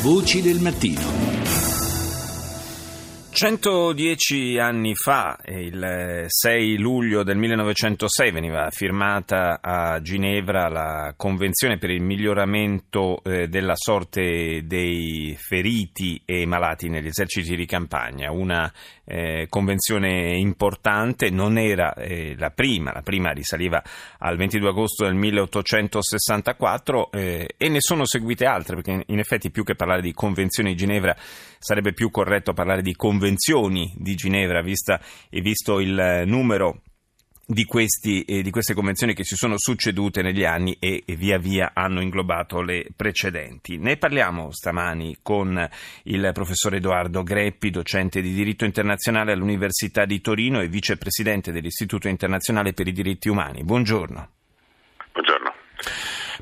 Voci del mattino. 110 anni fa, il 6 luglio del 1906, veniva firmata a Ginevra la Convenzione per il miglioramento eh, della sorte dei feriti e malati negli eserciti di campagna. Una eh, convenzione importante, non era eh, la prima, la prima risaliva al 22 agosto del 1864 eh, e ne sono seguite altre, perché in effetti più che parlare di Convenzione di Ginevra sarebbe più corretto parlare di convenzioni di Ginevra, vista e visto il numero di, questi, eh, di, queste convenzioni che si sono succedute negli anni e, e, via via hanno inglobato le precedenti. Ne parliamo stamani con il professor Edoardo Greppi, docente di diritto internazionale all'Università di Torino e vicepresidente dell'Istituto internazionale per i diritti umani. Buongiorno. Buongiorno.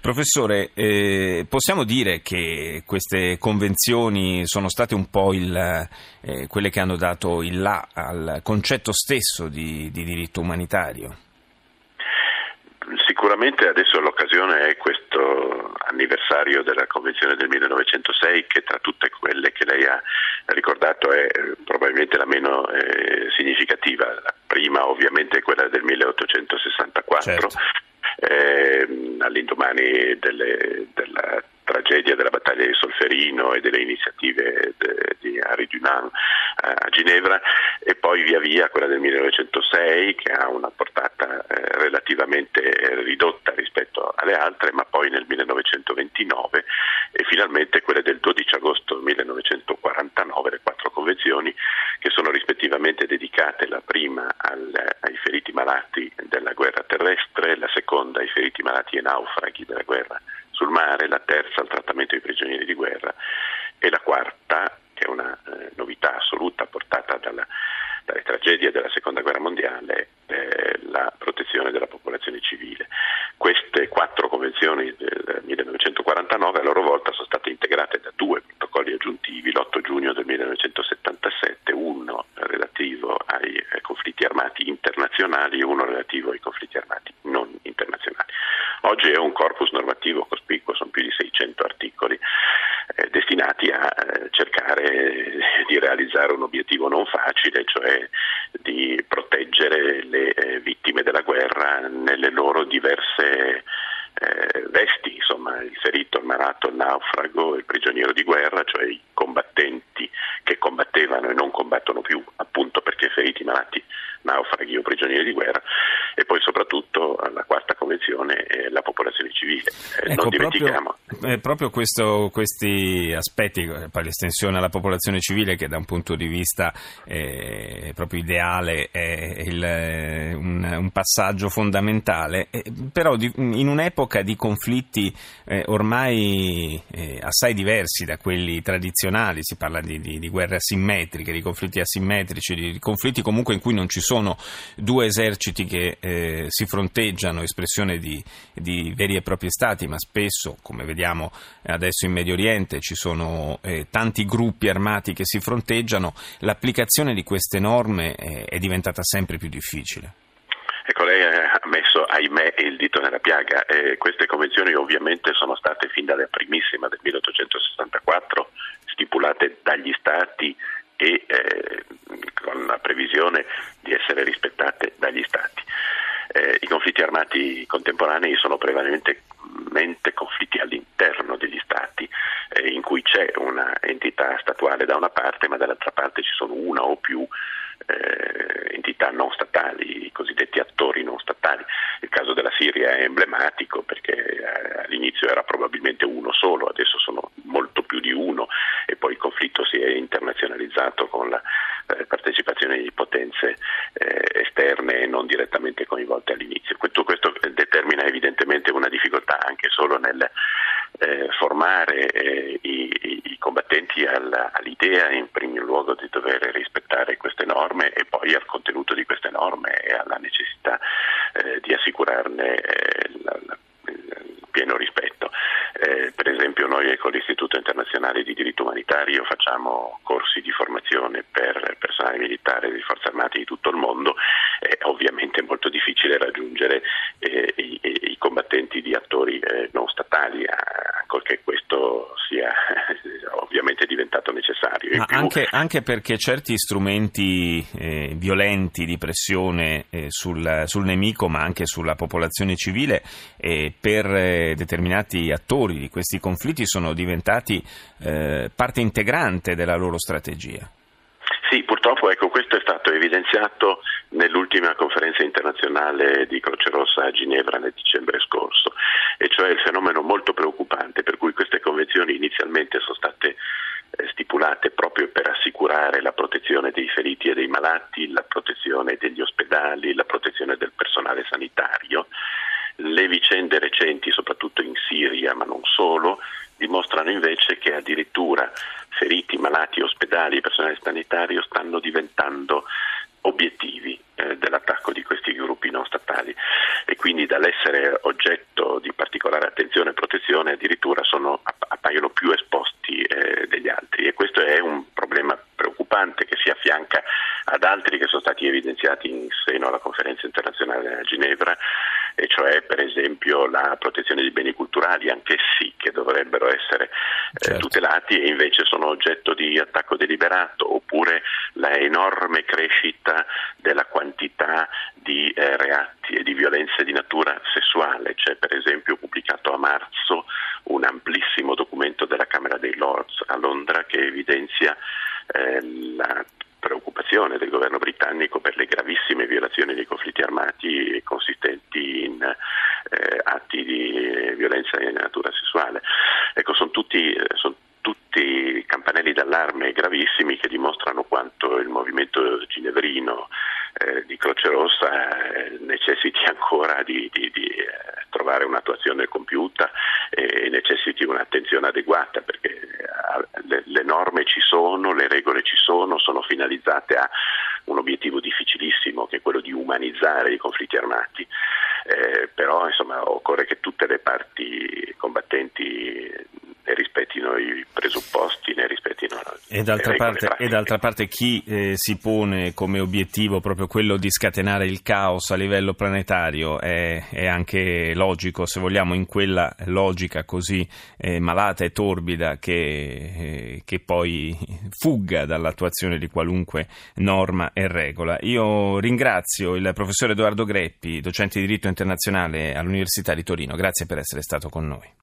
Professore, eh, possiamo dire che queste convenzioni sono state un po' il, eh, quelle che hanno dato il là al concetto stesso di, di diritto umanitario? Sicuramente adesso l'occasione è questo anniversario della Convenzione del 1906 che tra tutte quelle che lei ha ricordato è eh, probabilmente la meno eh, significativa. La prima ovviamente è quella del 1864. Certo eh, all'indomani delle, della tragedia della battaglia di Solferino e delle iniziative de, di Henri Dunant a Ginevra e poi via via quella del 1906 che ha una portata eh, relativamente ridotta rispetto alle altre ma poi nel 1929 e finalmente quelle del 12 agosto 1949 le quattro convenzioni che sono rispettivamente dedicate la prima al, ai feriti malati della guerra terrestre, la seconda ai feriti malati e naufraghi della guerra sul mare, la terza al trattamento dei prigionieri di guerra e la quarta, che è una eh, novità assoluta portata dalla, dalle tragedie della seconda guerra mondiale, eh, la protezione della popolazione civile. Queste quattro convenzioni del 1949 a loro volta sono state integrate da due protocolli aggiuntivi, l'8 giugno del 1977, uno relativo ai, ai conflitti armati internazionali uno relativo ai conflitti armati non internazionali. Oggi è un corpus normativo cospicuo, sono più di 600 articoli eh, destinati a eh, cercare di realizzare un obiettivo non facile, cioè di proteggere le eh, vittime della guerra nelle loro diverse eh, vesti, insomma, il ferito, il malato, il naufrago, il prigioniero di guerra, cioè i combattenti che combattevano e non combattono più, appunto perché feriti, malati, naufraghi o prigionieri di guerra, e poi soprattutto la quarta convenzione è la popolazione civile. Eh, ecco, non dimentichiamo. Proprio, eh, proprio questo, questi aspetti, eh, l'estensione alla popolazione civile che da un punto di vista eh, proprio ideale è il, eh, un, un, passaggio fondamentale, eh, però di, in un'epoca di conflitti ormai assai diversi da quelli tradizionali, si parla di, di, di guerre asimmetriche, di conflitti asimmetrici, di conflitti comunque in cui non ci sono due eserciti che eh, si fronteggiano, espressione di, veri e propri stati, ma spesso, come vediamo adesso in Medio Oriente, ci sono eh, tanti gruppi armati che si fronteggiano, l'applicazione di queste norme eh, è diventata sempre più difficile. Ecco, lei ha messo, ahimè, il dito nella piaga. Eh, queste convenzioni ovviamente sono state fin dalla primissima del 1864 stipulate dagli Stati e eh, con la previsione di essere rispettate dagli Stati. Eh, I conflitti armati contemporanei sono prevalentemente conflitti all'interno Stati, eh, in cui c'è un'entità statuale da una parte, ma dall'altra parte ci sono una o più eh, entità non statali, i cosiddetti attori non statali. Il caso della Siria è emblematico perché eh, all'inizio era probabilmente uno solo, adesso sono molto più di uno e poi il conflitto si è internazionalizzato con la eh, partecipazione di potenze eh, esterne e non direttamente coinvolte all'inizio. Tutto questo determina evidentemente una difficoltà anche solo nel eh, formare eh, i, i, combattenti alla, all'idea in primo luogo di dover rispettare queste norme e poi al contenuto di queste norme e alla necessità eh, di assicurarne eh, la, la, il pieno rispetto. Eh, per esempio noi con l'Istituto internazionale di diritto umanitario facciamo corsi di formazione per personale militare delle forze armate di tutto il mondo, è ovviamente molto difficile raggiungere eh, i, i, combattenti di attori eh, non statali, ancorché questo sia probabilmente è diventato necessario. Più... Anche, anche, perché certi strumenti eh, violenti di pressione eh, sul, sul, nemico, ma anche sulla popolazione civile, eh, per eh, determinati attori di questi conflitti sono diventati eh, parte integrante della loro strategia. Sì, purtroppo ecco, questo è stato evidenziato nell'ultima conferenza internazionale di Croce Rossa a Ginevra nel dicembre scorso, e cioè il fenomeno molto preoccupante per cui queste convenzioni inizialmente sono state eh, stipulate proprio per assicurare la protezione dei feriti e dei malati, la protezione degli ospedali, la protezione del personale sanitario. Le vicende recenti, soprattutto in Siria, ma non solo, dimostrano invece che addirittura feriti, malati, ospedali e personale sanitario stanno diventando obiettivi eh, dell'attacco di questi gruppi non statali. E quindi dall'essere oggetto di particolare attenzione e protezione addirittura sono, appaiono più esposti eh, degli altri. E questo è un problema preoccupante che si affianca ad altri che sono stati evidenziati in seno alla conferenza internazionale a Ginevra e cioè per esempio la protezione di beni culturali, anch'essi che dovrebbero essere eh, certo. tutelati e invece sono oggetto di attacco deliberato, oppure la enorme crescita della quantità di eh, reati e di violenze di natura sessuale. C'è per esempio pubblicato a marzo un amplissimo documento della Camera dei Lords a Londra che evidenzia eh, la preoccupazione del governo britannico per le gravissime violazioni dei conflitti armati consistenti in eh, atti di violenza di natura sessuale. Ecco, sono tutti, eh, sono tutti campanelli d'allarme gravissimi che dimostrano quanto il movimento ginevrino eh, di Croce Rossa eh, necessiti ancora di, di, di eh, trovare un'attuazione compiuta e necessiti un'attenzione adeguata perché eh, le, le norme ci sono, le regole ci sono, sono finalizzate a un obiettivo difficilissimo che è quello di umanizzare i conflitti armati. Eh, però insomma, occorre che tutte le parti combattenti rispettino i presupposti, e d'altra, parte, e d'altra parte, chi eh, si pone come obiettivo proprio quello di scatenare il caos a livello planetario è, è anche logico, se vogliamo, in quella logica così eh, malata e torbida che, eh, che poi fugga dall'attuazione di qualunque norma e regola. Io ringrazio il professor Edoardo Greppi, docente di diritto internazionale all'Università di Torino, grazie per essere stato con noi.